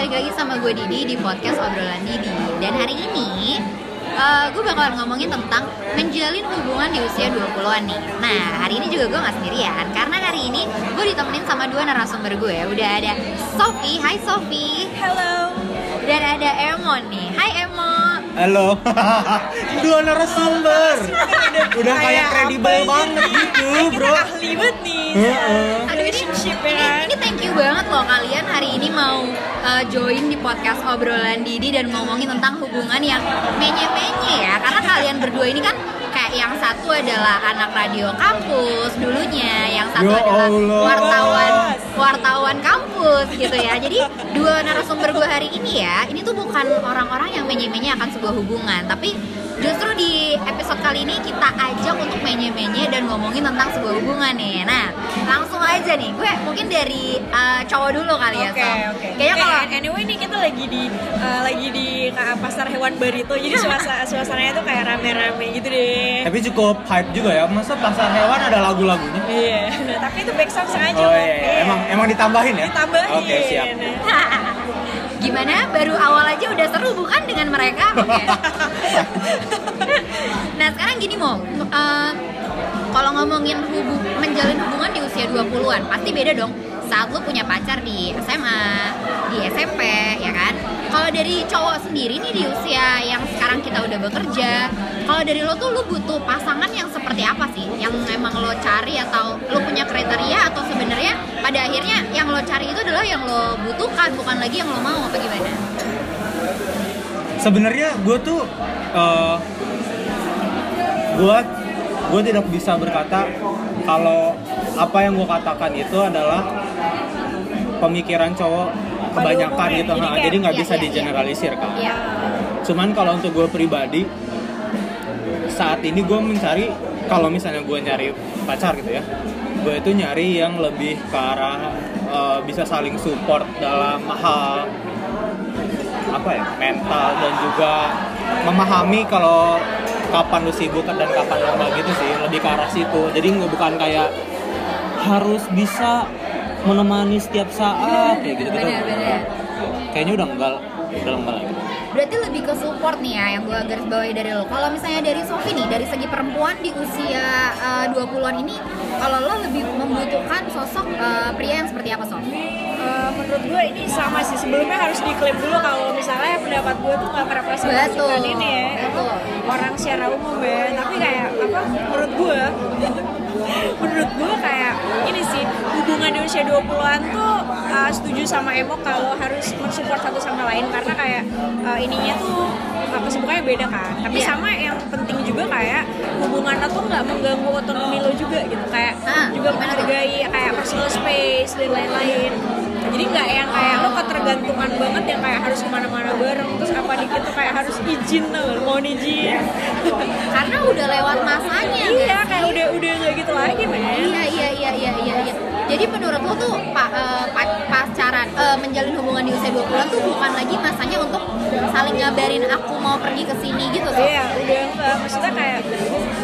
balik lagi sama gue Didi di podcast obrolan Didi Dan hari ini uh, gue bakalan ngomongin tentang menjalin hubungan di usia 20-an nih Nah hari ini juga gue gak sendirian Karena hari ini gue ditemenin sama dua narasumber gue Udah ada Sofi, hai Sofi Halo. Dan ada Emon nih, hai Emon Halo. Dua narasumber. Udah kayak kredibel banget gitu. gitu, Kita Bro. ahli banget nih. Heeh. Aduh ini, Relationship ya ini, kan? You banget loh kalian hari ini mau uh, join di podcast obrolan Didi dan ngomongin tentang hubungan yang menye-menye ya karena kalian berdua ini kan kayak yang satu adalah anak radio kampus dulunya, yang satu Ya adalah Allah. wartawan wartawan kampus gitu ya. Jadi dua narasumber gue hari ini ya, ini tuh bukan orang-orang yang menye-menye akan sebuah hubungan, tapi justru di episode kali ini kita ajak untuk menye-menye dan ngomongin tentang sebuah hubungan nih. Nah, langsung aja nih, gue mungkin dari uh, cowok dulu kali ya, Oke, Sob. oke. Kayaknya Eh, kalau anyway nih kita lagi di eh, lagi di uh, pasar hewan Barito. Jadi suasana suasananya tuh kayak rame-rame gitu deh. Tapi cukup hype juga ya. Masa pasar hewan ada lagu-lagunya? Iya. Tapi itu back sound sengaja Oh kok. iya, iya. emang emang ditambahin ya? ditambahin. Oke, siap. Gimana? Baru awal aja udah seru bukan dengan mereka? Oke. nah sekarang gini mau, eh, kalau ngomongin hubu menjalin hubungan di usia 20-an pasti beda dong saat lu punya pacar di SMA, di SMP, ya kan? Kalau dari cowok sendiri nih di usia yang sekarang kita udah bekerja, kalau dari lo tuh lu butuh pasangan yang seperti apa sih? Yang emang lo cari atau lo punya kriteria atau sebenarnya pada akhirnya yang lo cari itu adalah yang lo butuhkan bukan lagi yang lo mau apa gimana? Sebenarnya gue tuh eh, gue gue tidak bisa berkata kalau apa yang gue katakan itu adalah pemikiran cowok kebanyakan gitu Jadi kayak- jadi nggak iya, bisa iya, iya. digeneralisir kan Iya. cuman kalau untuk gue pribadi saat ini gue mencari kalau misalnya gue nyari pacar gitu ya gue itu nyari yang lebih ke arah eh, bisa saling support dalam hal apa ya mental dan juga memahami kalau kapan lu sibuk dan kapan lu gitu sih lebih ke arah situ jadi nggak bukan kayak harus bisa menemani setiap saat kayak gitu gitu kayaknya udah enggak udah enggak lagi Berarti lebih ke support nih ya yang gue garis bawahi dari lo. Kalau misalnya dari Sofi nih, dari segi perempuan di usia uh, 20-an ini, kalau lo lebih membutuhkan sosok uh, pria yang seperti apa, Sof? Eh, menurut gue ini sama sih sebelumnya harus diklaim dulu kalau misalnya pendapat gue tuh nggak merepresentasikan Betul. ini ya Betul. orang secara umum ya tapi kayak apa menurut gue menurut gue kayak ini sih hubungan di usia 20-an tuh uh, setuju sama Emo kalau harus mensupport satu sama lain. Karena kayak uh, ininya tuh uh, kesibukannya beda kan. Tapi Iya. sama yang penting juga kayak hubungan lo tuh nggak mengganggu otonomi lo juga gitu. Kayak Ah, juga menghargai kayak personal space dan lain-lain. Jadi nggak yang kayak lo ketergantungan banget yang kayak harus ke mana-mana bareng terus apa dikit tuh izin tuh mohon izin Karena udah lewat masanya. iya nggak kayak udah udah nggak gitu lagi men Iya iya iya iya iya. iya. Jadi menurut lo tuh pa, eh, pa- pacaran eh, menjalin hubungan di usia 20-an tuh bukan lagi masanya untuk saling ngabarin aku mau pergi ke sini gitu, Sof? Iya, udah enggak maksudnya kayak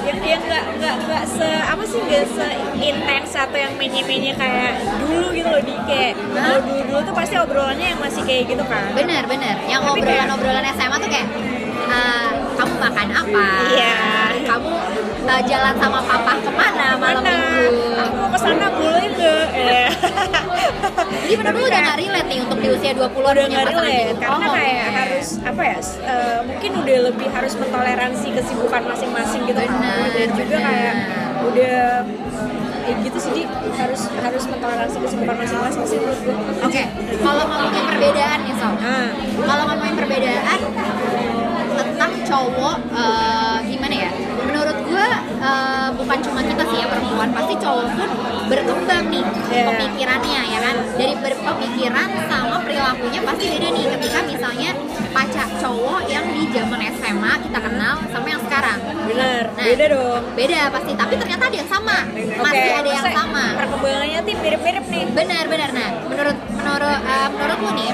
yang yang enggak enggak enggak se apa sih enggak se intens atau yang menye-menye kayak dulu gitu loh di kayak dulu dulu tuh pasti obrolannya yang masih kayak gitu kan. Bener bener. Yang Tapi kayak- obrolan-obrolan SMA tuh kayak eh, kamu makan apa? Iya. Kamu eh, jalan sama papa ke mana malam Mana? minggu? Aku mau ke sana boleh enggak? Eh. Jadi lu udah kayak- gak relate nih untuk di usia 20 udah punya nggak relate gitu? karena Oh, kayak oke. harus apa ya eh, mungkin udah lebih harus mentoleransi kesibukan masing-masing gitu kan. Benar, dan juga kayak udah ya gitu sih harus harus mentoleransi kesibukan masing-masing sih menurut gue Oke, kalau ngomongin perbedaan nih Sob nah Kalau ngomongin perbedaan tentang cowok eh, gimana ya? Menurut gue eh, bukan cuma kita sih ya perempuan, pasti cowok pun berkembang nih Iya. pemikirannya ya kan. Dari berpemikiran sama perilakunya pasti beda nih ketika misalnya pacar cowok yang di zaman SMA kita kenal sama yang sekarang. benar Nah, beda dong Beda pasti, tapi ternyata ada yang sama. Masih Oke, ada yang sama. perkembangannya tuh mirip-mirip nih Benar benar nah menurut menurut eh, menurut lu nih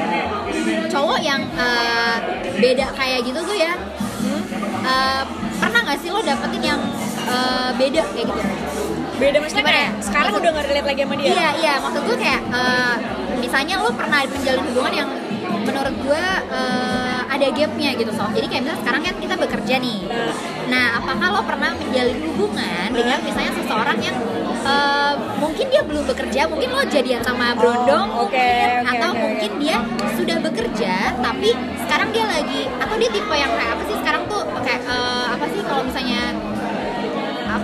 cowok yang eh, beda kayak gitu tuh ya eh, pernah nggak sih lo dapetin yang eh, beda kayak gitu? beda maksudnya Gimana kayak ya? sekarang Maksud- udah nggak relate lagi sama dia Iya iya maksud gue kayak eh, misalnya lo pernah menjalin hubungan yang menurut gue eh, ada gapnya gitu sob jadi kayak misalnya sekarang kan kita bekerja nih. Nah apakah lo pernah menjalin hubungan dengan misalnya seseorang yang eh, mungkin dia belum bekerja mungkin lo jadian sama Brondong Oh, oke, mungkin, oke, atau oke, mungkin dia sudah bekerja tapi sekarang dia lagi atau dia tipe yang kayak apa sih sekarang tuh kayak eh, apa sih kalau misalnya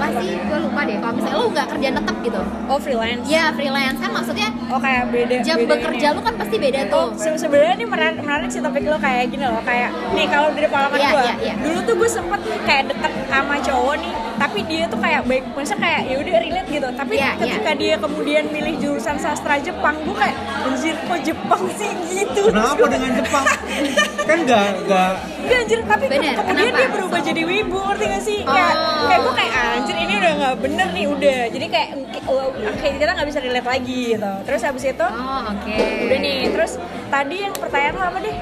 apa sih? Gue lupa deh kalau misalnya lo nggak kerja tetap gitu. Oh freelance? Ya freelance. Kan maksudnya oh kayak beda jam beda bekerja ini. lu kan pasti beda tuh. Oh, se- sebenarnya ini menarik, menarik sih topik lo kayak gini loh kayak nih kalau dari pengalaman Iya, gue iya, iya. dulu tuh gue sempet kayak deket sama cowok nih tapi dia tuh kayak baik maksudnya kayak ya udah relate gitu tapi Iya, ketika dia kemudian milih jurusan sastra Jepang gue kayak anjir kok Jepang sih gitu Kenapa dengan Jepang? kan gak, gak Enggak anjir, tapi ke- Bener, kemudian kenapa? dia berubah jadi wibu, ngerti gak sih? Kayak, Oh. kayak gue kayak anjir ini udah gak bener nih, udah Jadi kayak, uh, kayak kita gak bisa relate lagi gitu Terus habis itu, oh oke udah nih, terus tadi yang pertanyaan lo apa deh?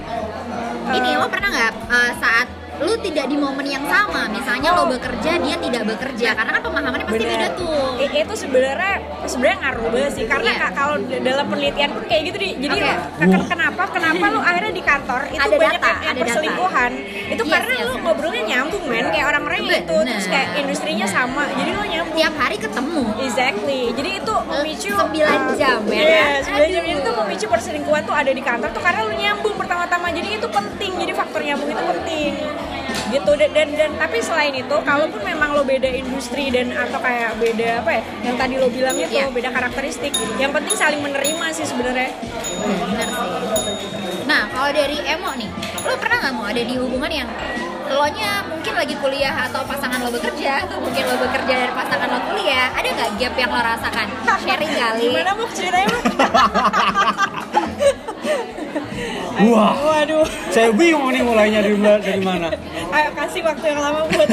ini Eh, lo pernah nggak eh, saat lu tidak di momen yang sama. Misalnya lo bekerja dia tidak bekerja. Karena kan pemahamannya pasti Bener. beda tuh. I- itu sebenarnya sebenarnya ngaruh banget sih. Karena ka- kalau dalam penelitian pun kayak gitu di. Jadi Oke. lo- ke- ke- kenapa kenapa lu akhirnya di kantor itu Ada banyak data, yang- ada data. perselingkuhan. Itu Yes, karena yes. lu ngobrolnya nyambung men. Kayak orang-orang itu Bener. terus kayak industrinya sama. Jadi lo nyambung. Tiap hari ketemu. Exactly. Jadi itu memicu 9 jam, ya Iya, kan? 9 jam. Itu memicu perselingkuhan tuh ada di kantor tuh karena lu nyambung pertama-tama. Jadi itu penting. Jadi faktor nyambung itu penting. Gitu dan dan, dan tapi selain itu kalaupun memang lo beda industri dan atau kayak beda apa ya yang tadi lo bilang itu Iya. beda karakteristik yang penting saling menerima sih sebenarnya bener sih nah kalau dari emo nih lo pernah nggak mau ada di hubungan yang lo nya mungkin lagi kuliah atau pasangan lo bekerja atau mungkin lo bekerja dan pasangan lo kuliah ada nggak gap yang lo rasakan sharing kali gimana mau ceritanya? Wah, waduh saya bingung nih mulainya dari, dari mana. Ayo kasih waktu yang lama buat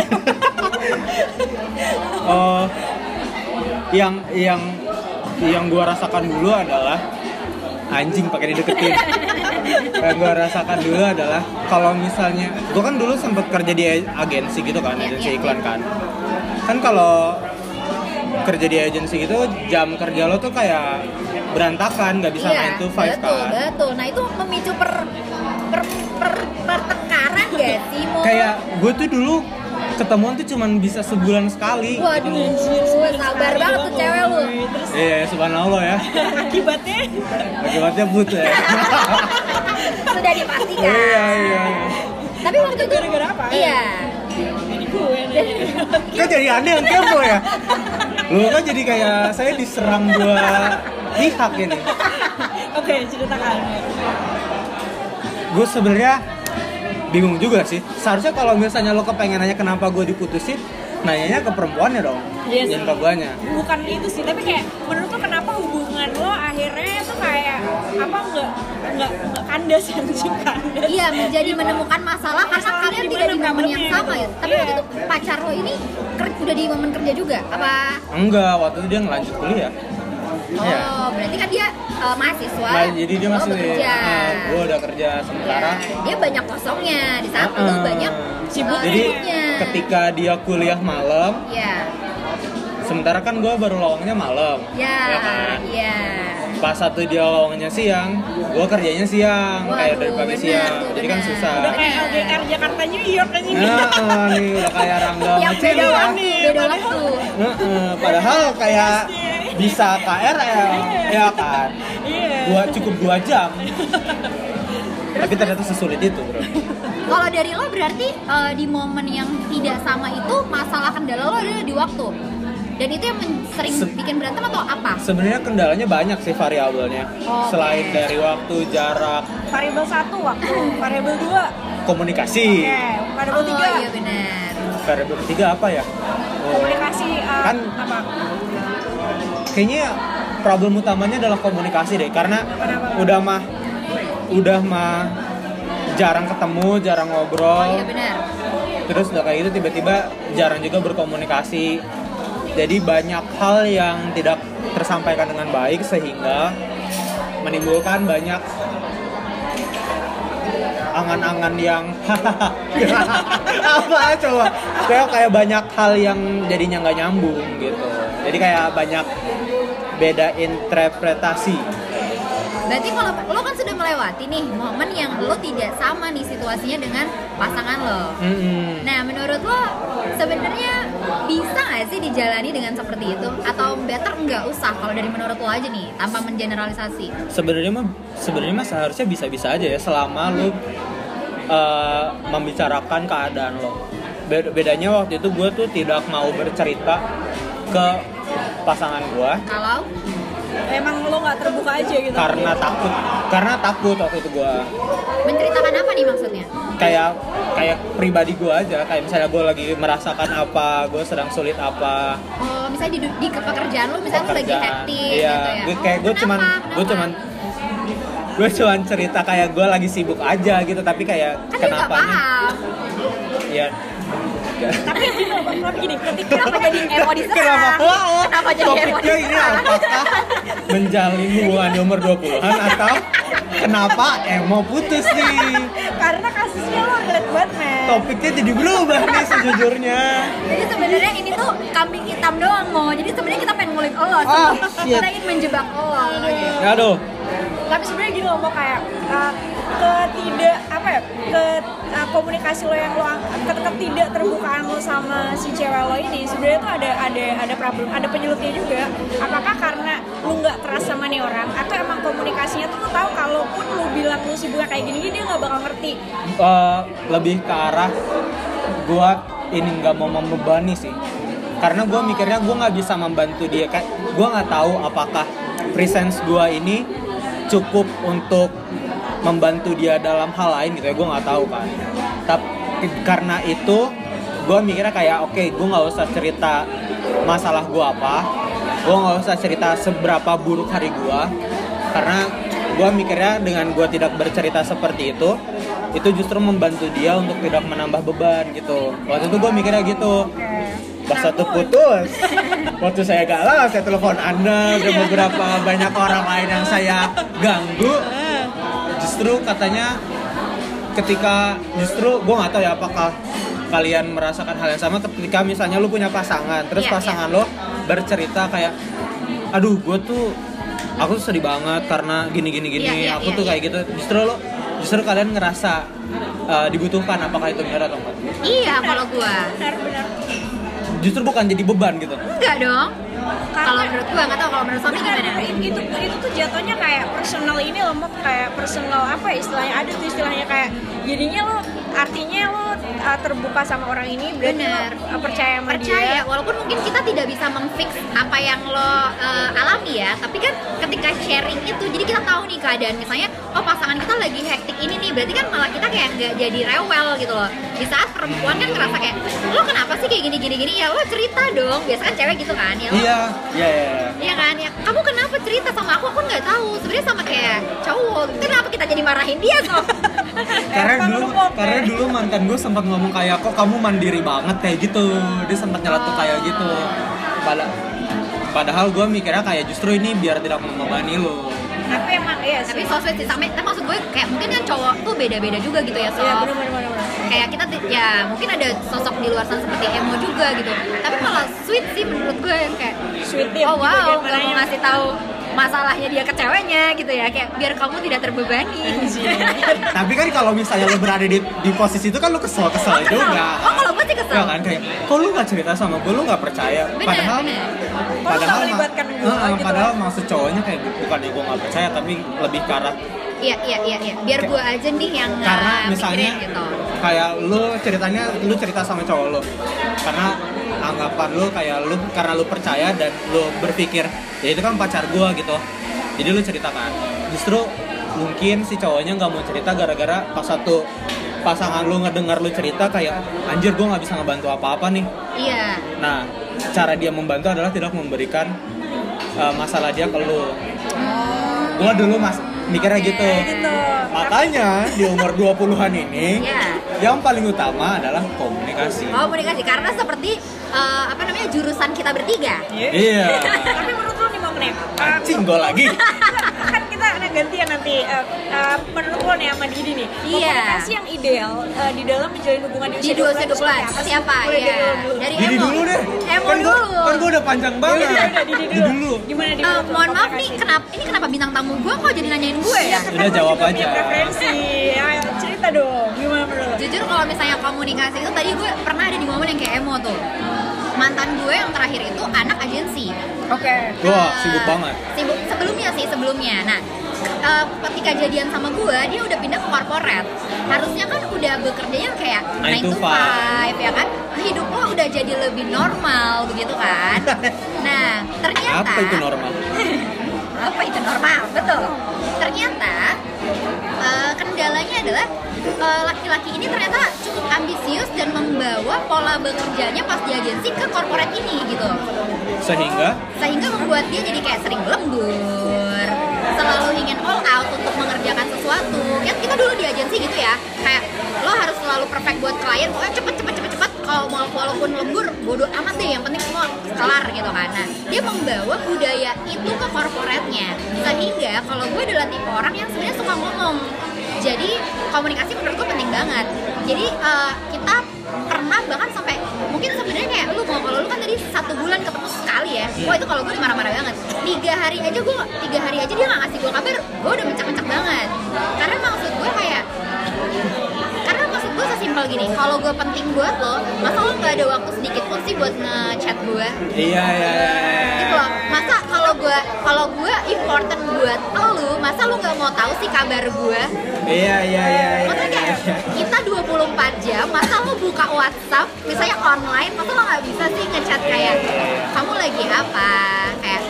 Eh, yang yang yang gua rasakan dulu adalah anjing pakai dideketin. Yang gua rasakan dulu adalah kalau misalnya gua kan dulu sempat kerja di agensi gitu kan agensi iklan kan. Kan kalau kerja di agensi gitu jam kerja lo tuh kayak berantakan nggak bisa iya 9 to 5 betul kan betul nah itu memicu per per, per pertengkaran gak sih kayak gue tuh dulu ketemuan tuh cuman bisa sebulan sekali waduh sabar banget tuh cewek lu terus Iya, subhanallah ya. akibatnya Akibatnya but ya. sudah dipastikan iya, iya. tapi waktu itu Gara-gara apa? iya jadi gue nih Kan jadi aneh yang kepo ya. Kan jadi kayak saya diserang dua pihak ini. Oke, ceritakan. Gue sebenarnya bingung juga sih. Seharusnya kalau misalnya lo kepengen nanya kenapa gue diputusin, nanyanya ke perempuannya dong. Iya Jangan ke guanya. Bukan itu sih, tapi kayak menurut lo kenapa hubungan lo akhirnya tuh kayak apa nggak nggak nggak kandas anjing kandas. Iya menjadi menemukan masalah karena Masalahnya kalian di tidak di momen yang sama gitu. ya. Tapi Iya. waktu itu pacar lo ini udah di momen kerja juga apa? Enggak, waktu itu dia ngelanjut kuliah. Oh Iya. berarti kan dia uh, mahasiswa. Nah, jadi dia lo masih bekerja. gue udah kerja sementara. Ya, dia banyak kosongnya di saat lo Uh-uh. banyak Sibuk. uh, Jadi sibuknya. ketika dia kuliah malam, Ya, sementara kan gue baru lowongnya malam. ya, ya kan? ya. pas satu dia lowongnya siang, gue kerjanya siang, kayak dari Waduh, pagi siang, tuh, jadi kan susah. Udah kayak LDR Jakarta New York anjing. Nah, nih udah kayak Rangga Yang beda ya. waktu, beda waktu. Heeh, padahal kayak bisa KR ya, ya kan, Iya. dua cukup dua jam. Tapi ternyata sesulit itu bro. Kalau dari lo berarti uh, di momen yang tidak sama itu masalah kendala lo adalah di waktu. Dan itu yang sering Se- bikin berantem atau apa? Sebenarnya kendalanya banyak sih variabelnya. Oke. Selain dari waktu, jarak, Variabel satu waktu, variabel dua, komunikasi. oke, variabel Oh tiga, iya benar. Variabel ketiga apa ya? Oh, komunikasi uh, Kan- apa? Kayaknya problem utamanya adalah komunikasi deh karena udah mah udah mah jarang ketemu jarang Oh ngobrol iya benar. terus udah kayak gitu tiba-tiba jarang juga berkomunikasi. Jadi banyak hal yang tidak tersampaikan dengan baik sehingga menimbulkan banyak angan-angan yang apa coba? Kayak kayak banyak hal yang jadinya nggak nyambung gitu. Jadi kayak banyak beda interpretasi Berarti kalau lo kan sudah melewati nih momen yang lo tidak sama nih situasinya dengan pasangan lo. Mm-mm. Nah, menurut lo sebenarnya bisa nggak sih dijalani dengan seperti itu? Atau better nggak usah kalau dari menurut lo aja nih, tanpa mengeneralisasi? sebenarnya mah sebenarnya mah seharusnya bisa-bisa aja ya selama lu uh, membicarakan keadaan lo Be- bedanya waktu itu gue tuh tidak mau bercerita ke pasangan gue Kalau? Emang lo nggak terbuka aja gitu? Karena takut. Karena takut waktu itu gue menceritakan apa nih maksudnya? kayak kayak pribadi gue aja. Kayak misalnya gue lagi merasakan apa gue sedang sulit apa. Oh, misalnya di, di pekerjaan lo, misalnya lo lagi hektik iya. gitu ya. gue kayak gue Kenapa? cuman gue cuman gue cuman cerita kayak gue lagi sibuk aja gitu. Tapi kayak kan kenapa ya tapi gini loh bang Bang, gini ketika Kenapa jadi emo diserang? Kenapa? Kenapa jadi emo Topiknya ini apakah menjalin hubungan di umur 20-an atau kenapa emo putus nih? karena kasusnya lo relate banget men Topiknya jadi berubah nih sejujurnya. Jadi sebenarnya ini tuh kambing hitam doang mau. Jadi sebenarnya kita pengen ngulik lo, Ah, shit. kita ingin menjebak lo. gitu. Aduh, tapi sebenarnya gini loh mau kayak uh, ketidak apa ya ke uh, komunikasi lo yang lo ke, ketidak terbukaan lo sama si cewek lo ini sebenarnya tuh ada ada ada problem ada penyelutnya juga apakah karena lo nggak terasa sama nih orang atau emang komunikasinya tuh lo tahu kalaupun lo bilang lo sibuknya kayak gini dia nggak bakal ngerti eh, lebih ke arah gua ini nggak mau membebani sih. Karena gua mikirnya gua nggak bisa membantu dia kayak gua nggak tahu apakah presence gua ini cukup untuk membantu dia dalam hal lain gitu ya gue nggak tahu kan tapi karena itu gue mikirnya kayak oke gue nggak usah cerita masalah gue apa gue nggak usah cerita seberapa buruk hari gue karena gue mikirnya dengan gue tidak bercerita seperti itu itu justru membantu dia untuk tidak menambah beban gitu. Waktu itu gue mikirnya gitu pas satu putus waktu saya galau saya telepon anda dan beberapa banyak orang lain yang saya ganggu. Justru katanya ketika justru gue nggak tahu ya apakah kalian merasakan hal yang sama ketika misalnya lu punya pasangan terus Iya, pasangan lo bercerita kayak aduh gue tuh aku tuh sedih banget karena gini gini gini Iya, iya, aku iya, tuh iya. kayak gitu. Justru lo justru kalian ngerasa uh, dibutuhkan apakah itu benar atau enggak? Iya kalau gua. benar-benar justru bukan jadi beban gitu Enggak dong. Kalau menurut gua nggak tahu kalau menurut suami Benar, gimana? itu, itu tuh jatuhnya kayak personal ini loh kayak personal apa ya istilahnya ada tuh istilahnya kayak jadinya lo artinya lo uh, terbuka sama orang ini berarti Benar. lo uh, percaya sama percaya dia walaupun mungkin kita tidak bisa memfix apa yang lo uh, alami ya tapi kan ketika sharing itu jadi kita tahu nih keadaan misalnya oh pasangan kita lagi hektik ini nih berarti kan malah kita kayak nggak jadi rewel gitu loh di saat perempuan kan ngerasa kayak lo kenapa sih kayak gini gini gini ya lo cerita dong. Biasa kan cewek gitu kan ya lo. Iya iya iya. Iya. Iya kan? Ya kamu kenapa cerita sama aku? Aku nggak tahu. Sebenarnya sama kayak cowok. Kenapa kita jadi marahin dia kok karena dulu karena dulu mantan gue sempat ngomong kayak kok kamu mandiri banget? Kayak gitu. Dia sempat nyeletuk kayak gitu. Pada padahal gue mikirnya kayak justru ini biar tidak membebani lo. Tapi emang iya tapi sih. so sweet sih. Sama tapi maksud gue kayak mungkin kan cowok tuh beda-beda juga gitu ya so. Iya benar. Kayak kita ya mungkin ada sosok di luar sana seperti emo juga gitu. Tapi malah sweet sih menurut gue yang kayak sweet oh gitu, wow dia nggak mau ngasih tahu masalahnya dia ke ceweknya gitu ya kayak biar kamu tidak terbebani. Tapi kan kalau misalnya lo berada di, di posisi itu kan lo kesel kesel juga. oh kalau gue sih kesel. Ya kan kayak kok lu nggak cerita sama gue lu nggak percaya? Bener, padahal bener. Lu nggak ma- melibatkan gua Heeh, gitu? padahal maksud cowoknya kayak bukannya gue nggak percaya tapi lebih arah iya iya iya iya. Biar gue aja nih yang karena misalnya mikirin gitu. kayak lu ceritanya lu cerita sama cowok lu. Karena anggapan lu kayak lu karena lu percaya dan lu berpikir ya itu kan pacar gua gitu. Jadi lu ceritakan justru mungkin si cowoknya nggak mau cerita gara-gara pas satu pasangan lu ngedengar lu cerita kayak anjir gua nggak bisa ngebantu apa-apa nih. Iya. Nah cara dia membantu adalah tidak memberikan uh, masalah dia ke lu. Gua dulu mas mikirnya gitu gitu Makanya di umur 20-an ini Iya. yang paling utama adalah komunikasi. komunikasi karena seperti eh, apa namanya jurusan kita bertiga Iya. tapi menurut lo nih mau uh, Anjing gue lagi. kan gantian nanti eh, eh, menurut lo nih sama Didi nih Iya. komunikasi yang ideal eh, di dalam menjalin hubungan di usia dua 20 usia 12 seperti apa? Mulai Iya. dari lo dulu. Dari Didi Emo. dulu deh. Emo kan gua, dulu. kan gua udah panjang banget. Udah, Didi Didi dulu. dulu. Gimana Didi? Eh, mohon maaf Komunikasi. nih, kenapa ini kenapa bintang tamu gue kok jadi nanyain gue ya? Kan Udah, jawab aja. preferensi ayo cerita dong gimana menurut? Jujur kalau misalnya komunikasi itu tadi gue pernah ada di momen yang kayak emo tuh. Mantan gue yang terakhir itu anak agensi. oke Wah, Eh, sibuk banget. Sibuk sebelumnya sih sebelumnya. Nah, eh, ketika jadian sama gue, dia udah pindah ke corporate. Harusnya kan udah bekerjanya kayak 9 Nine to 5 ya kan? Hidup lo udah jadi lebih normal begitu kan? Nah, ternyata Apa itu normal? apa itu normal betul ternyata eh, kendalanya adalah eh, laki-laki ini ternyata cukup ambisius dan membawa pola bekerjanya pas di agensi ke corporate ini gitu Sehingga sehingga membuat dia jadi kayak sering lembur selalu ingin all out untuk mengerjakan sesuatu. Kan kita dulu di agensi gitu ya kayak lo harus selalu perfect buat klien pokoknya cepet cepet cepet cepet. Kalau mau walaupun lembur bodoh amat deh yang penting semua kelar gitu kan. Nah dia membawa budaya itu ke corporate-nya. Sehingga kalau gue adalah tipe orang yang sebenarnya suka ngomong. Jadi komunikasi menurut gue penting banget. Jadi eh, kita pernah bahkan sampai mungkin sebenarnya kayak lu mau kalau lu kan tadi satu bulan ketemu sekali ya. Wah itu kalau gue marah-marah banget. Tiga hari aja gue tiga hari aja dia nggak ngasih gue kabar gue udah mencak-mencak banget. Karena maksud gue kayak karena maksud gue sesimpel gini kalau gue penting buat lo masa lo nggak ada waktu sedikit pun sih buat ngechat gue iya iya iya. iya. gitu loh kalau gue kalau gue important buat lo masa lo nggak mau tahu sih kabar gue Iya iya iya. iya, Maksudnya iya, kayak iya. kita 24 jam, masa lo buka WhatsApp, misalnya online, masa lo nggak bisa sih ngechat kayak kamu lagi apa? Kayak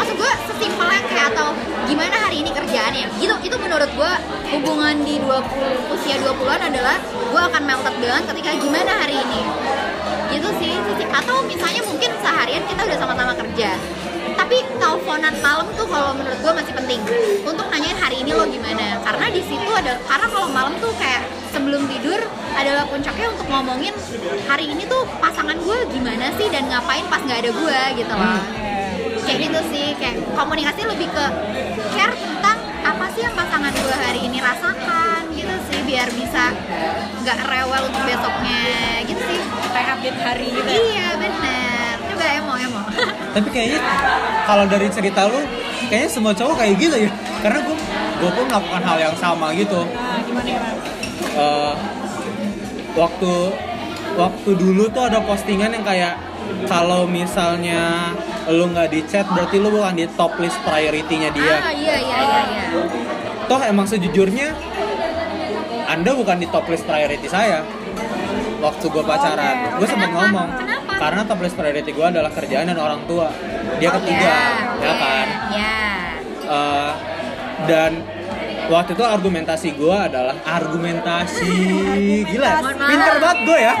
maksud gue sesimpelnya kayak atau gimana hari ini kerjaannya? Gitu itu menurut gue hubungan di 20 usia 20-an adalah gue akan melted banget ketika gimana hari ini. Gitu sih, atau misalnya mungkin seharian kita udah sama-sama kerja tapi teleponan malam tuh kalau menurut gue masih penting. Untuk nanyain hari ini lo gimana? Karena di situ ada karena kalau malam tuh kayak sebelum tidur adalah puncaknya untuk ngomongin hari ini tuh pasangan gue gimana sih dan ngapain pas nggak ada gue gitu loh. Kayak gitu sih kayak komunikasi lebih ke care tentang apa sih yang pasangan gue hari ini rasakan gitu sih biar bisa nggak rewel untuk besoknya gitu sih. Kayak update hari gitu ya. iya bener. Coba emo emo Tapi kayaknya kalau dari cerita lu, kayaknya semua cowok kayak gitu ya. Karena gue gue pun melakukan hal yang sama gitu. Nah, gimana? Eh, waktu waktu dulu tuh ada postingan yang kayak kalau misalnya lu nggak di chat berarti lu bukan di top list priority-nya dia. ah iya iya iya iya Toh emang sejujurnya Anda bukan di top list priority saya. Waktu gue pacaran, Oke. gue sempat ngomong Kenapa? Karena top list priority gue adalah kerjaan dan orang tua. Dia Oh, ketiga, iya, ya kan. Iya. Eh, dan waktu itu argumentasi gue adalah argumentasi gila Mohon maaf. pinter banget gue ya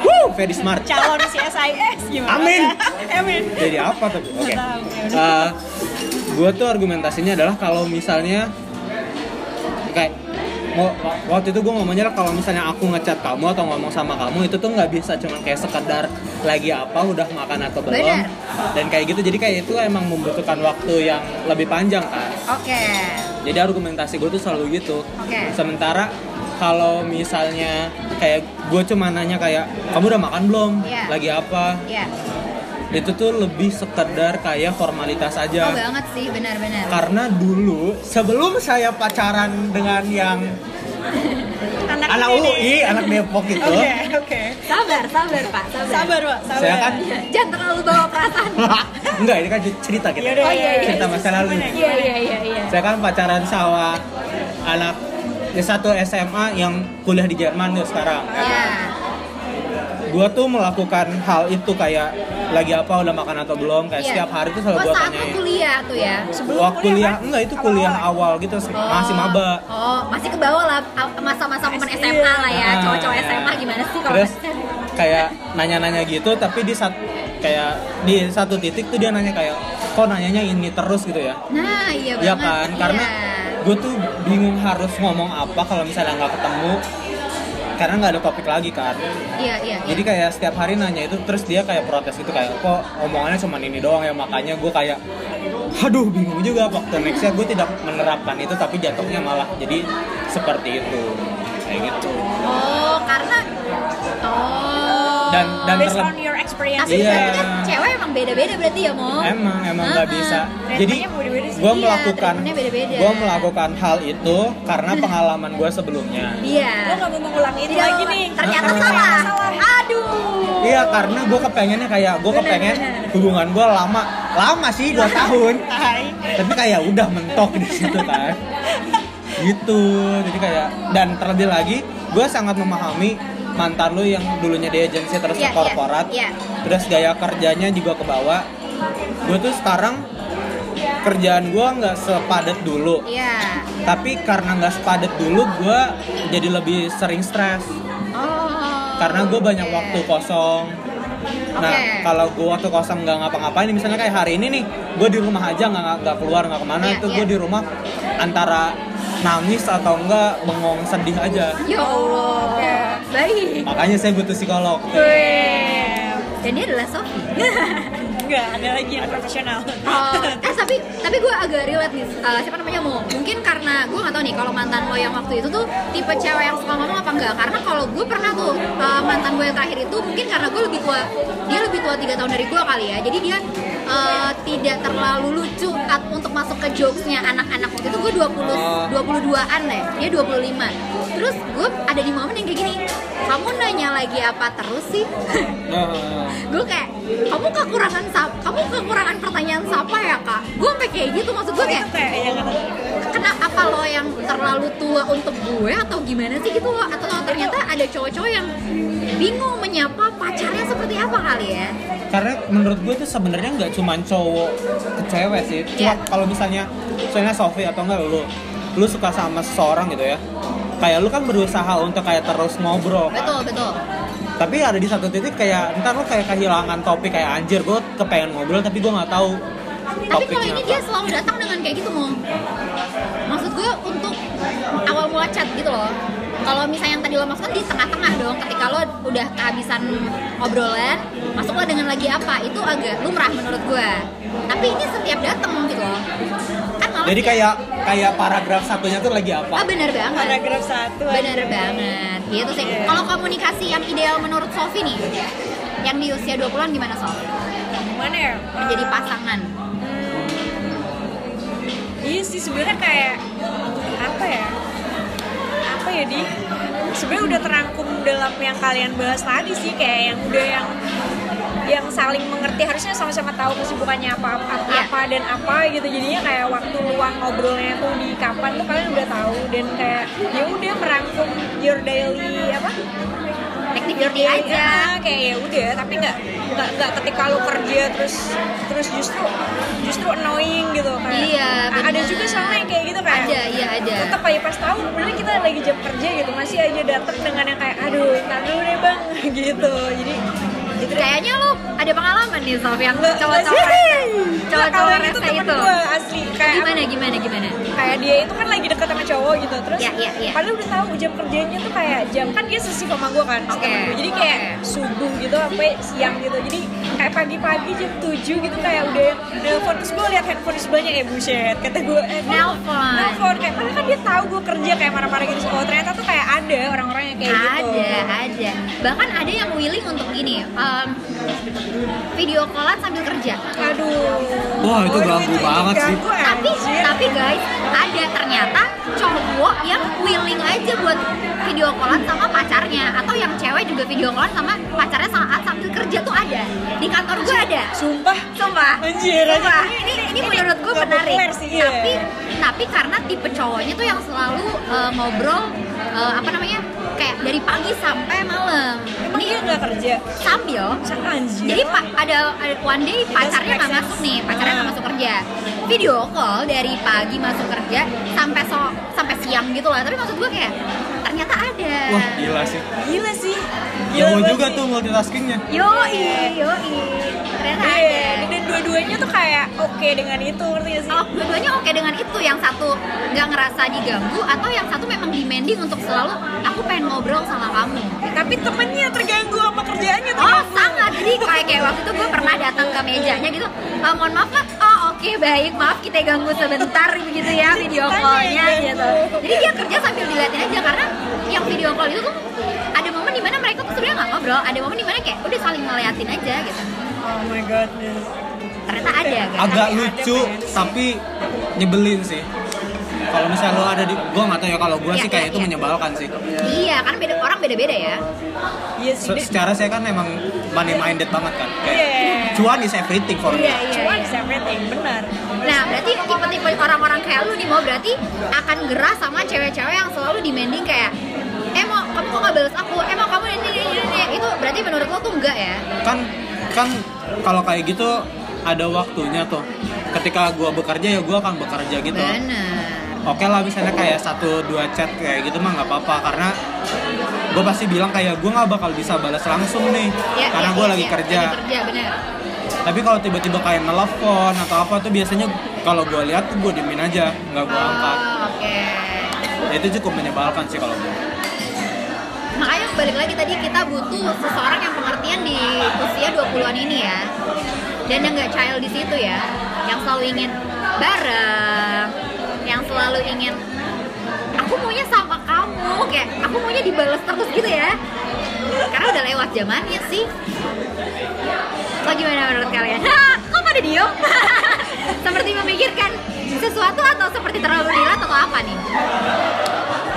Woo, very smart calon CSIS gimana? Amin. Amin. jadi apa tuh oke tahu, ya gue tuh argumentasinya adalah kalau misalnya waktu itu gue ngomongnya kalau misalnya aku ngechat kamu atau ngomong sama kamu itu tuh nggak bisa cuma kayak sekedar lagi apa udah makan atau belum Benar. dan kayak gitu jadi kayak itu emang membutuhkan waktu yang lebih panjang kan Oke. jadi argumentasi gue tuh selalu gitu Oke. sementara kalau misalnya kayak gue cuma nanya kayak kamu udah makan belum Iya. lagi apa Iya. Itu tuh lebih sekedar kayak formalitas Oh aja banget sih, benar-benar. karena dulu sebelum saya pacaran dengan yang Anak, anak. UI anak Depok itu Oke, oke. Sabar, sabar Pak, sabar. Sabar, Pak. Sabar. Saya kan- Jangan terlalu bawa perasaan. enggak ini kan cerita kita Yaudah, Oh, iya, iya. cerita masa lalu Iya, iya, iya, iya. saya kan pacaran sama anak di satu SMA yang kuliah di Jerman tuh sekarang Iya. Gua tuh melakukan hal itu kayak lagi apa udah makan atau belum kayak Iya. setiap hari tuh selalu Oh, saat lu tanyain kuliah tuh ya. Sebelum waktu kuliah kan? enggak itu kuliah awal gitu masih maba Oh, masih ke bawah lah masa-masa momen SMA lah ya. Ah, Cowok-cowok. SMA gimana sih kalau terus kayak nanya-nanya gitu tapi di saat kayak di satu titik tuh dia nanya kayak kok nanyanya ini terus gitu ya Nah, iya Iya banget. kan karena Iya. gue tuh bingung harus ngomong apa kalau misalnya nggak ketemu karena nggak ada topik lagi kan? Iya iya iya. jadi kayak setiap hari nanya itu terus dia kayak protes gitu kayak kok omongannya cuma ini doang ya? Makanya gue kayak aduh bingung juga waktu nextnya gue tidak menerapkan itu tapi jatuhnya malah jadi seperti itu. Kayak gitu. Oh karena oh Dan- dan based terleb- on your experience. Tapi Iya. berarti kan cewek emang beda-beda berarti ya mo? Emang emang nggak Ah, bisa Treatmentnya jadi gue Iya, melakukan gue melakukan hal itu karena pengalaman gue sebelumnya. Iya. Lo nggak mau mengulangi itu Tidak, lagi nih. ternyata Ah. salah. salah aduh. Iya karena gue kepengennya kayak gue kepengen hubungan gue lama lama sih dua tahun. Tapi kayak udah mentok di situ kan. Gitu. Jadi kayak dan terlebih lagi gue sangat memahami mantan lu yang dulunya di agensi terus Iya, ke korporat iya, iya. terus gaya kerjanya juga ke bawah gue tuh sekarang kerjaan gue nggak sepadat dulu iya tapi karena nggak sepadat dulu gue jadi lebih sering stres oh karena gue banyak waktu kosong Nah, Oke. kalau gue waktu kosong nggak ngapa-ngapain, misalnya kayak hari ini nih, gue di rumah aja nggak nggak keluar nggak ke mana, Iya, itu iya. gue di rumah antara nangis atau enggak bengong sedih aja. ya Allah. Baik. Makanya saya butuh psikolog. Wih. dan dia adalah Sofi Enggak, ada lagi yang profesional. Oh, eh tapi tapi gue agak relate nih. Uh, siapa namanya mau mungkin karena gue nggak tahu nih kalau mantan lo yang waktu itu tuh tipe cewek yang suka ngomong apa enggak karena kalau gue pernah tuh uh, mantan gue yang terakhir itu mungkin karena gue lebih tua dia lebih tua tiga tahun dari gue kali ya. Jadi dia uh, tidak terlalu lucu at- untuk masuk ke jokesnya anak-anak. Waktu itu gue 20 Oh. 22an deh dia 25 terus gue ada di momen yang kayak gini kamu nanya lagi apa terus sih? Nah, gue kayak kamu kekurangan sap kamu kekurangan pertanyaan siapa ya kak? Gue sampai kayak gitu maksud gue kayak yang kata kenapa apa lo yang terlalu tua untuk gue atau gimana sih? Gitu loh. Atau ternyata ada cowok-cowok yang bingung menyapa pacarnya seperti apa kali ya karena menurut gue tuh sebenarnya nggak cuma cowok ke cewek sih. Cuma Iya. kalau misalnya, misalnya Sofi atau enggak lu, lu suka sama seseorang gitu ya, kayak lu kan berusaha untuk kayak terus ngobrol. kan. betul betul tapi ada di satu titik kayak ntar lo kayak kehilangan topik kayak anjir gue kepengen ngobrol tapi gue nggak tahu tapi kalau ini apa. dia selalu datang dengan kayak gitu mau maksud gue untuk awal mula chat gitu loh kalau misalnya yang tadi lo maksudkan di tengah-tengah dong ketika lo udah kehabisan obrolan masuklah dengan lagi apa? Itu agak lumrah menurut gue tapi ini setiap datang gitu loh. Kan malah jadi kayak kayak paragraf satunya tuh lagi ah apa benar banget. Paragraf satu benar banget. Gitu sih. Kalau komunikasi yang ideal menurut Sofi nih yang di usia 20-an gimana Sof? gimana ya? Menjadi Eh, pasangan. Iya sih sebenarnya kayak apa ya? Apa ya di? Sebenarnya udah terangkum dalam yang kalian bahas tadi sih kayak yang udah yang yang saling mengerti harusnya sama-sama tahu kesibukannya apa apa, Iya. apa dan apa gitu jadinya kayak waktu luang ngobrolnya tuh di kapan tuh kalian udah tahu dan kayak ya udah merangkum your daily apa Your daily aja. ah, kayak ya udah tapi nggak nggak nggak ketika lu kerja terus terus justru justru annoying gitu kayak. Iya, A- ada bener. juga sama yang kayak gitu kayak ada iya ada. tetap aja pas tahu bener kita lagi jam kerja gitu masih aja datang dengan yang kayak aduh ntar dulu deh bang gitu. Jadi gitu kayaknya lu ada pengalaman nih Sof yang cowok-cowok cowok-cowok itu itu gue asli. Kayak gimana gimana gimana kayak dia itu kan lagi deket sama cowok gitu terus Iya, iya, iya. padahal udah tahu jam kerjanya tuh kayak jam kan dia sesi sama gue kan temen gue. jadi kayak subuh gitu sampai siang gitu jadi kayak pagi-pagi jam 7 gitu kayak udah nelfon. Terus gue lihat handphone di sebelahnya eh buset kata gue eh kok Nelpon. nelfon kayak padahal kan dia tahu gue kerja kayak marah-marah gitu. Oh ternyata tuh kayak ada orang-orang yang kayak gitu. Ada ada. Bahkan ada yang willing untuk gini um, video callan sambil kerja. Aduh. Wah, itu ganggu banget sih. ganggu, tapi anjir. tapi guys ada ternyata cowok yang willing aja buat video callan sama pacarnya atau yang cewek juga video callan sama pacarnya saat sambil kerja tuh ada di kantor gue ada sumpah Sumpah. Anjir, Sumpah. Ini, ini, Ini menurut gue menarik. sih, iya. Tapi tapi karena tipe cowoknya tuh yang selalu uh, ngobrol uh, apa namanya kayak dari pagi sampai malam. emang dia nggak kerja Sambil anjir jadi pak ada, ada one day pacarnya nggak masuk nih, pacarnya nggak Ah. masuk kerja. Video call dari pagi masuk kerja sampai so sampai siang gitu lah. Tapi maksud gue kayak ternyata ada wah gila sih Gila sih. jago banget juga sih. tuh multitaskingnya yoi yoi ternyata ada Iya, dan dua-duanya tuh kayak oke dengan itu, ngerti sih? Oh, dua-duanya oke dengan itu. Yang satu nggak ngerasa diganggu, atau yang satu memang demanding untuk selalu aku pengen ngobrol sama kamu. Tapi temennya terganggu sama kerjaannya Oh terganggu. sangat. Jadi kayak kayak waktu itu gue pernah datang ke mejanya gitu. "Eh, mohon maaf Kak. Oh oke baik maaf kita ganggu sebentar begitu ya video Tanya callnya ganggu. gitu. Jadi dia kerja sambil diliatin aja karena yang video call itu tuh ada momen di mana mereka tuh sebenarnya nggak ngobrol, ada momen di mana kayak udah saling ngeliatin aja gitu. Oh my goodness. Ternyata ada kan. agak lucu ada, tapi nyebelin sih kalau misalnya lo ada di gue nggak tahu ya kalau gue Iya, sih kayak iya, itu iya. menyebalkan sih Iya, kan beda orang beda-beda ya. Iya sih. Se- secara saya kan emang money minded banget kan kayak Iya. cuan is everything for me Iya, iya. Cuman iya. is everything, benar. Nah, berarti tipe-tipe orang-orang kayak lu nih mau berarti akan gerah sama cewek-cewek yang selalu demanding kayak eh mau kamu kok nggak balas aku eh mau kamu ini ini ini, itu berarti menurut lo tuh enggak ya kan kan kalau kayak gitu ada waktunya tuh ketika gue bekerja ya gue akan bekerja gitu benar oke lah misalnya kayak satu dua chat kayak gitu mah nggak apa-apa. Karena gue pasti bilang kayak gue nggak bakal bisa balas langsung nih Ya, karena ya, gue ya, lagi ya. kerja lagi kerja. benar. Tapi kalau tiba-tiba kayak nelfon atau apa tuh biasanya kalau gue lihat tuh gue diemin aja nggak gue angkat. oh, oke. Ya, itu cukup menyebalkan sih kalau gue makanya balik lagi tadi kita butuh seseorang yang pengertian di usia 20-an ini ya. Dan yang nggak child di situ ya yang selalu ingin bareng yang selalu ingin aku maunya sama kamu kayak aku maunya dibalas terus gitu ya karena udah lewat zamannya sih so gimana menurut kalian? Kok pada diem? seperti memikirkan sesuatu atau seperti terlalu relate atau apa nih?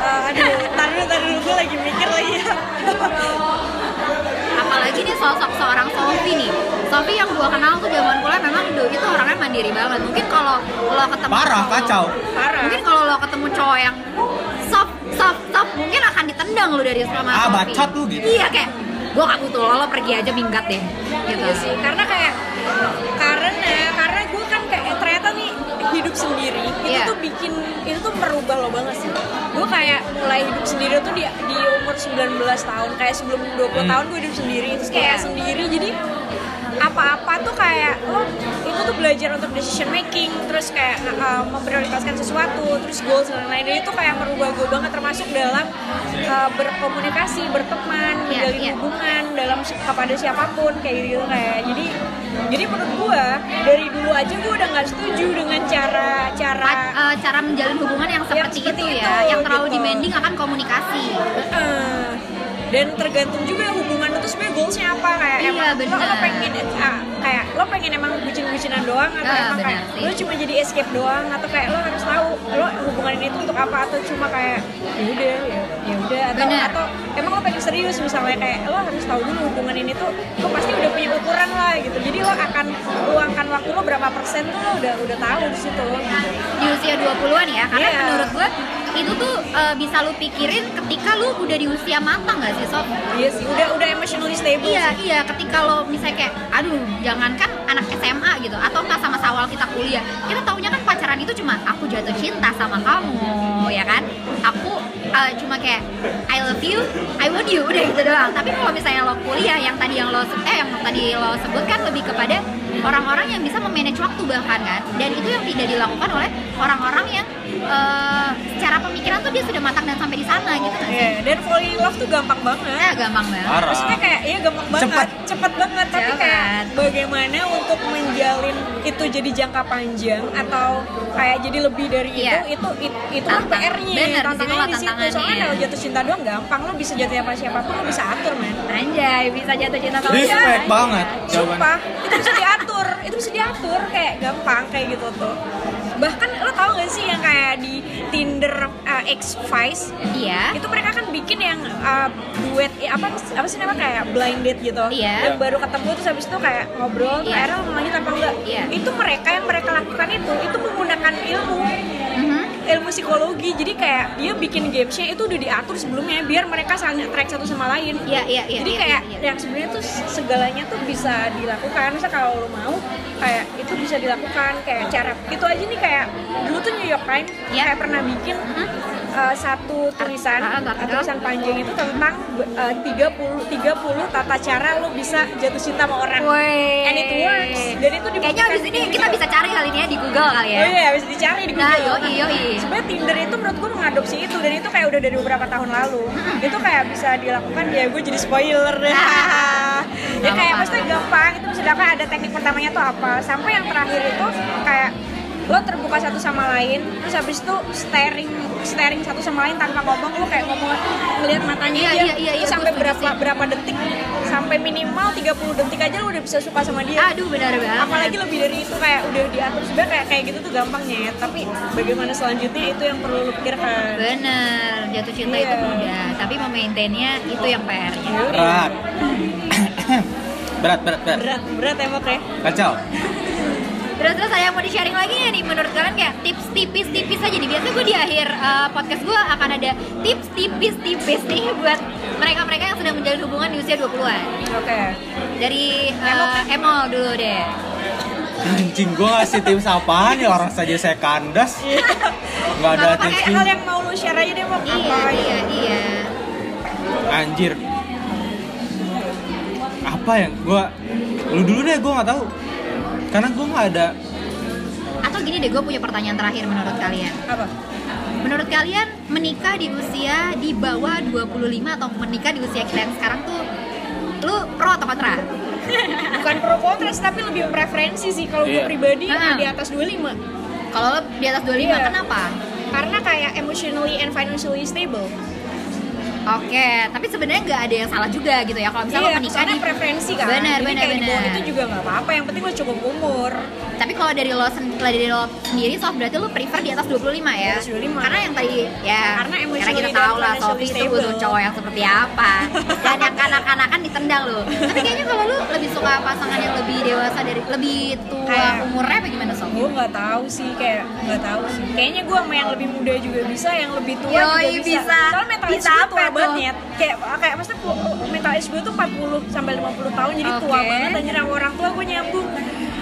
Eh, aduh, tar dulu, tar dulu, gue lagi mikir lagi ya. apalagi nih sosok seorang Sofi nih. Sofi yang gua kenal tuh zaman kuliah memang duh, itu orangnya mandiri banget. Mungkin kalau lo ketemu parah cowok- kacau. Parah. mungkin kalau lo ketemu cowok yang soft soft soft mungkin akan ditendang lo dari sama Ah, Sofi bacot lu gitu. iya kayak gua gak butuh lo lo pergi aja minggat deh. Gitu. Iya sih, karena kayak hidup sendiri itu Iya. tuh bikin itu tuh merubah lo banget sih. Gue kayak mulai hidup sendiri tuh di di umur 19 tahun kayak sebelum 20 Hmm. tahun gue hidup sendiri terus kayak Iya. sendiri jadi apa-apa tuh kayak lo itu tuh belajar untuk decision making terus kayak uh, memprioritaskan sesuatu terus goals dan lain-lain itu kayak merubah gue banget termasuk dalam uh, berkomunikasi berteman Iya, menjalin iya. hubungan dalam kepada siapa pun kayak gitu kayak jadi jadi menurut gue dari dulu aja gue udah nggak setuju dengan cara cara eh, cara menjalin hubungan yang seperti, seperti itu, itu, ya yang terlalu gitu. demanding akan komunikasi. Eh, dan tergantung juga hubungan itu sebenarnya goalsnya apa. Kayak Iya, emang lo, lo pengen ah, kayak lo pengen emang bucin-bucinan doang atau Ah, emang kayak sih. lo cuma jadi escape doang atau kayak lo harus tahu lo hubungan ini tuh untuk apa atau cuma kayak ya udah ya ya udah atau atau emang lo pengen serius misalnya kayak lo harus tahu dulu hubungan ini tuh lo pasti udah punya ukuran lah gitu. Jadi lo akan luangkan waktu lo berapa persen tuh lo udah udah tahu di situ. Di usia 20-an ya karena Iya. menurut gua itu tuh eh, bisa lu pikirin ketika lu udah di usia matang gak sih Sof? iya sih udah udah emotionally stable Iya, sih. iya. Ketika lo misalnya kayak, aduh, jangankan anak SMA gitu, atau pas sama awal kita kuliah, kita taunya kan pacaran itu cuma aku jatuh cinta sama kamu, ya kan? Aku uh, cuma kayak I love you, I want you, udah gitu doang. Tapi kalau misalnya lo kuliah, yang tadi yang lo eh yang tadi lo sebutkan lebih kepada orang-orang yang bisa memanage waktu bahkan kan, dan itu yang tidak dilakukan oleh orang-orang yang uh, secara pemikiran tuh dia sudah matang dan sampai di sana gitu kan? Iya, dan falling in love tuh gampang banget Ya gampang banget. Parah. maksudnya kayak iya gampang banget Cepet. cepet banget tapi Cepet. kayak bagaimana untuk menjalin itu jadi jangka panjang atau kayak jadi lebih dari Iya. itu itu it- itu kan PR-nya bener, tantangannya di situ soalnya kalau jatuh cinta doang gampang lo bisa jatuh sama siapa pun lo bisa atur men Anjay, bisa jatuh cinta sama Respect siapa? banget jawaban Sumpah, itu bisa diatur, itu bisa diatur kayak gampang kayak gitu tuh. Bahkan lo tau gak sih yang kayak di Tinder uh, X Vice Iya. itu mereka kan bikin yang uh, duet ya, apa apa sih namanya kayak blind date gitu Iya. yang baru ketemu terus habis itu kayak ngobrol Iya. akhirnya lanjut apa enggak Iya. itu mereka yang mereka lakukan itu itu menggunakan ilmu Mhm. Ilmu psikologi jadi kayak dia bikin gamesnya itu udah diatur sebelumnya biar mereka saling track satu sama lain Iya, iya, iya. jadi iya, kayak iya, iya. yang sebenarnya tuh segalanya tuh bisa dilakukan misal kalau lo mau kayak itu bisa dilakukan kayak cara itu aja nih kayak dulu tuh New York Times Iya. kayak pernah bikin uh, satu tulisan Ah, ah, tulisan panjang itu tentang uh, 30 30 tata cara lo bisa jatuh cinta sama orang. Woi. And it works. Dan itu Kayaknya abis ini kita bisa cari kali ini ya Google kali ya. Oh iya, bisa dicari di Nah, Google. yoi, yoi. Sebenarnya Tinder itu menurut gue mengadopsi itu dan itu kayak udah dari beberapa tahun lalu. Itu kayak bisa dilakukan ya gue jadi spoiler deh. ya Nggak kayak maksudnya gampang itu bisa dilakukan ada teknik pertamanya tuh apa sampai yang terakhir itu kayak lo terbuka satu sama lain terus habis itu staring staring satu sama lain tanpa ngomong lo kayak ngomong ngeliat matanya Iya, dia. iya, iya, iya, sampai berapa sih. berapa detik sampai minimal 30 detik aja lo udah bisa suka sama dia. Aduh benar banget. apalagi lebih dari itu kayak udah diatur sebenarnya kayak kayak gitu tuh gampangnya ya. Tapi bagaimana selanjutnya itu yang perlu lo pikirkan. Bener, jatuh cinta itu Iya. mudah, tapi memaintainnya itu yang PR-nya. berat. Berat berat berat. Berat berat emang ya? Kacau Terus terus saya mau di sharing lagi ya nih menurut kalian kayak tips tipis-tipis aja nih. Biasanya gue di akhir uh, podcast gue akan ada tips tipis-tipis nih buat mereka-mereka yang sedang menjalin hubungan di usia 20-an. oke. Dari uh, Emo dulu deh. anjing gue ngasih tips apaan ya? Orang saja saya kandas. Nggak ada tips kayak hal yang mau lo share aja deh mau Iya, apa iya, iya. anjir. Apa ya? Gue lu dulu deh gue nggak tahu karena gue nggak ada Atau gini deh, gue punya pertanyaan terakhir menurut kalian. apa Menurut kalian menikah di usia di bawah 25 atau menikah di usia kita yang sekarang tuh lu pro atau kontra? bukan pro kontra tapi lebih preferensi sih kalau gue Iya. pribadi Ah. di atas 25 Kalau di atas 25 Iya. kenapa? karena kayak emotionally and financially stable Oke, tapi sebenarnya nggak ada yang salah juga gitu ya kalau misalnya iya, lo menikah di preferensi kan Benar, benar, benar. itu juga nggak apa-apa yang penting lo cukup umur Tapi kalau dari lo sen- kalau dari lo sendiri Sof berarti lo prefer di atas 25 ya? atas 25. Karena yang tadi ya Karena karena kita tahu lah Sofi itu butuh cowok yang seperti apa Dan yang kanak-kanakan ditendang lo Tapi kayaknya kalau lo lebih suka pasangan yang lebih dewasa dari lebih tua Kayak- umurnya apa gimana gue nggak tahu sih kayak nggak tahu sih kayaknya gue sama yang lebih muda juga bisa yang lebih tua Yoi, juga bisa, bisa. soalnya mentalis Bisa gue apa tua banget Nyet. kayak kayak maksudnya mentalis gue tuh 40 sampai 50 tahun jadi tua Oke. banget anjir sama orang tua gue nyambung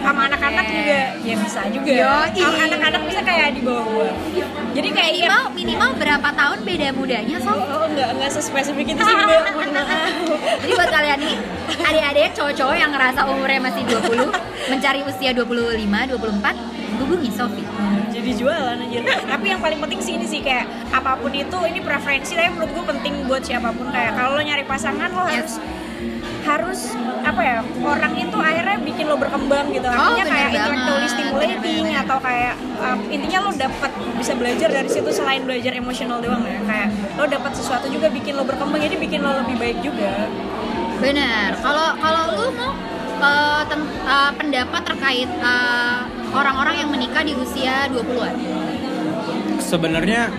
sama anak-anak juga. Ya bisa juga. Sama anak-anak bisa kayak di bawah. Gue jadi kayak ya, Minimal minimal berapa tahun beda mudanya Sof? oh enggak enggak sespesifik itu sih gue Jadi buat kalian nih, adik-adik cowok-cowok yang ngerasa umurnya masih 20 Mencari usia 25, 24 Hubungi Sofi jadi jualan anjir tapi yang paling penting sih ini sih kayak apa pun itu ini preferensi tapi menurut gue penting buat siapa pun. Kayak kalau lo nyari pasangan lo harus harus apa ya orang itu akhirnya bikin lo berkembang gitu. Artinya bener kayak banget, intellectually stimulating bener, bener. atau kayak um, intinya lo dapat bisa belajar dari situ selain belajar emosional doang ya. Kayak lo dapat sesuatu juga bikin lo berkembang jadi bikin lo lebih baik juga. Bener, kalau kalau lu mau eh, ten- eh, pendapat terkait eh, orang-orang yang menikah di usia 20-an sebenarnya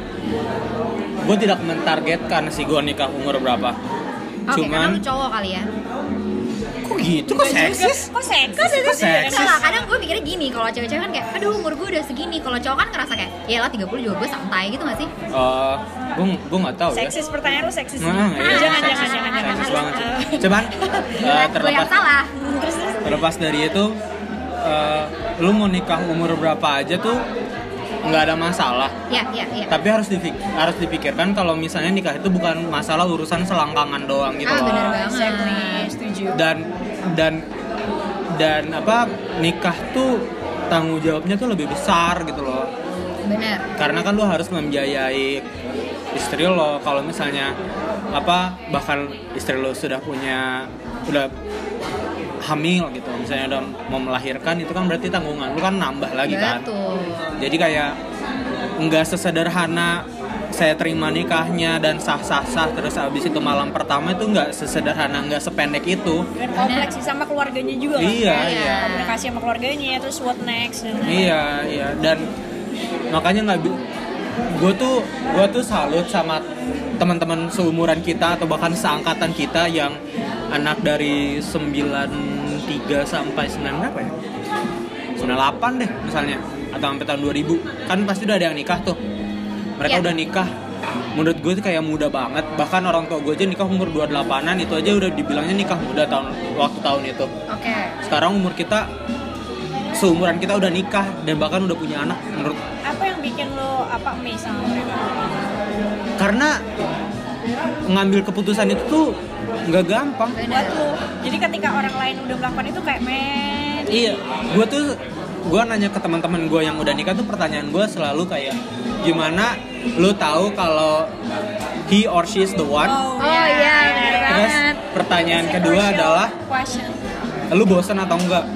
gue tidak mentargetkan sih gue nikah umur berapa Oke, karena cuman lu cowok kali ya. Kok gitu? Kok seksis? Kok seksis? Kok seksis? Enggak lah, kadang gue mikirnya gini Kalau cewek-cewek kan kayak, aduh umur gue udah segini. Kalau cowok kan ngerasa kayak, ya lah 30 juga gue santai gitu gak sih? Eh, gue gue nggak tahu ya. Seksis pertanyaan lo seksis. Nah, iya, jangan seksis, jangan jangan jangan. seksis banget sih. Eh, cuman gue yang terlepas salah. terlepas dari itu eh, lu mau nikah umur berapa aja tuh nggak ada masalah. Ya, ya, ya. Tapi harus dipik harus dipikirkan kalau misalnya nikah itu bukan masalah urusan selangkangan doang gitu Ah, loh. bener banget. setuju. Dan dan dan apa nikah tuh tanggung jawabnya tuh lebih besar gitu loh. Bener karena kan lu harus membiayai istri lo. Kalau misalnya apa bahkan istri lo sudah punya udah hamil gitu. Misalnya udah mau melahirkan itu kan berarti tanggungan lu kan nambah lagi kan. Betul. Jadi kayak nggak sesederhana saya terima nikahnya dan sah sah sah terus abis itu malam pertama itu nggak sesederhana nggak sependek itu. Dan kompleks sih sama keluarganya juga. Kan Iya, Kayak iya. komunikasi sama keluarganya terus what next dan Iya, iya. Dan makanya nggak gue tuh gue tuh salut sama teman-teman seumuran kita atau bahkan seangkatan kita yang anak dari 93 sampai 9 berapa ya? 98 deh misalnya. Atau sampai tahun 2000 kan pasti udah ada yang nikah tuh. Mereka Iya. udah nikah. Menurut gue tuh kayak muda banget. Bahkan orang tua gue aja nikah umur 28an itu aja udah dibilangnya nikah muda tahun waktu tahun itu. Oke. Sekarang umur kita seumuran kita udah nikah dan bahkan udah punya anak menurut apa yang bikin lo apa amazed sama mereka? Karena ngambil keputusan itu tuh nggak gampang. Buat lu jadi ketika orang lain udah melakukan itu kayak men iya gue tuh gue nanya ke teman-teman gue yang udah nikah tuh pertanyaan gue selalu kayak gimana lu tahu kalau he or she is the one? Oh iya, bener terus banget. pertanyaan kedua adalah question. Lu bosan atau enggak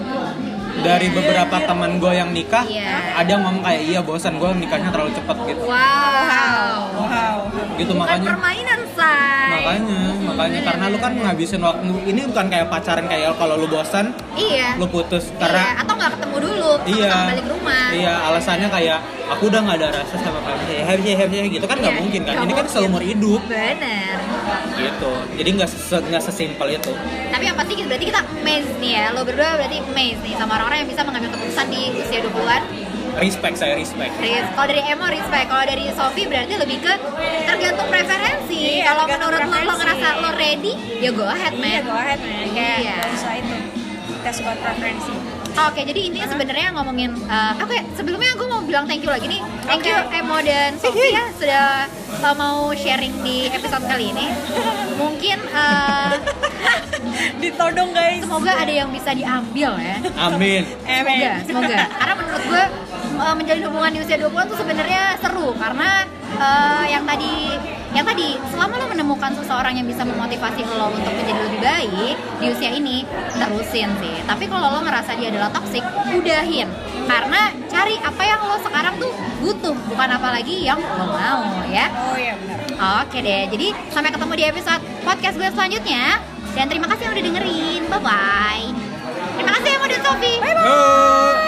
dari beberapa teman gue yang nikah Iya. ada yang ngomong kayak iya bosan gue nikahnya terlalu cepat gitu Wow. wow gitu Bukan makanya permainan, say. makanya makanya karena lu kan ngabisin waktu ini bukan kayak pacaran kayak kalau lu bosan Iya. lu putus Iya, karena atau nggak ketemu dulu, iya balik rumah. iya alasannya kayak aku udah nggak ada rasa sama kamu. Ya happy happy gitu kan nggak Iya, mungkin kan? ini kan seumur hidup. Bener. gitu. Jadi nggak ses- nggak sesimpel itu. Tapi yang pasti berarti kita amazed nih ya. Lo berdua berarti amazed nih sama orang-orang yang bisa mengambil keputusan di usia 20-an. respect saya respect. Kalau dari Emo respect, kalau dari Sofi berarti lebih ke tergantung preferensi. Iya, kalau menurut lo, lo ngerasa lo ready, ya go ahead iya man. go ahead man. Kayak Iya. itu. Tes buat preferensi. Oke, jadi intinya sebenarnya ngomongin eh, Oke, sebelumnya gue mau bilang thank you lagi nih. Thank you Emo dan Sofi ya Sudah eh, mau sharing di episode kali ini. Mungkin eh, ditodong guys. semoga ada yang bisa diambil ya. Amin. Semoga, semoga. Karena menurut gue eh, menjalin hubungan di usia 20-an tuh sebenarnya seru. Karena eh, yang tadi yang tadi selama lo menemukan seseorang yang bisa memotivasi lo untuk menjadi lebih baik di usia ini terusin sih. Tapi kalau lo ngerasa dia adalah toxic udahin. Karena cari apa yang lo sekarang tuh butuh bukan apalagi yang lo mau ya. Oh iya benar. Oke deh jadi sampai ketemu di episode podcast gue selanjutnya. Dan terima kasih yang udah dengerin. Bye bye terima kasih ya dan Sofi bye bye Oh.